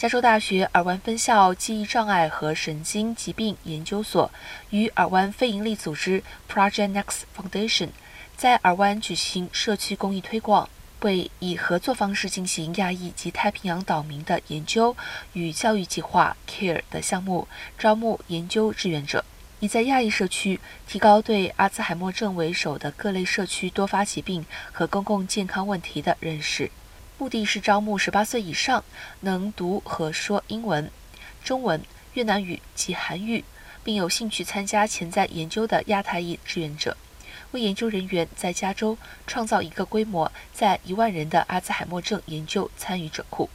加州大学尔湾分校记忆障碍和神经疾病研究所与尔湾非营利组织 Project Next Foundation 在尔湾举行社区公益推广，为以合作方式进行亚裔及太平洋岛民的研究与教育计划 CARE 的项目招募研究志愿者。以在亚裔社区提高对阿兹海默症为首的各类社区多发疾病和公共健康问题的认识。目的是招募十八岁以上能读和说英文、中文、越南语及韩语，并有兴趣参加潜在研究的亚太裔志愿者，为研究人员在加州创造一个规模在一万人的阿兹海默症研究参与者库。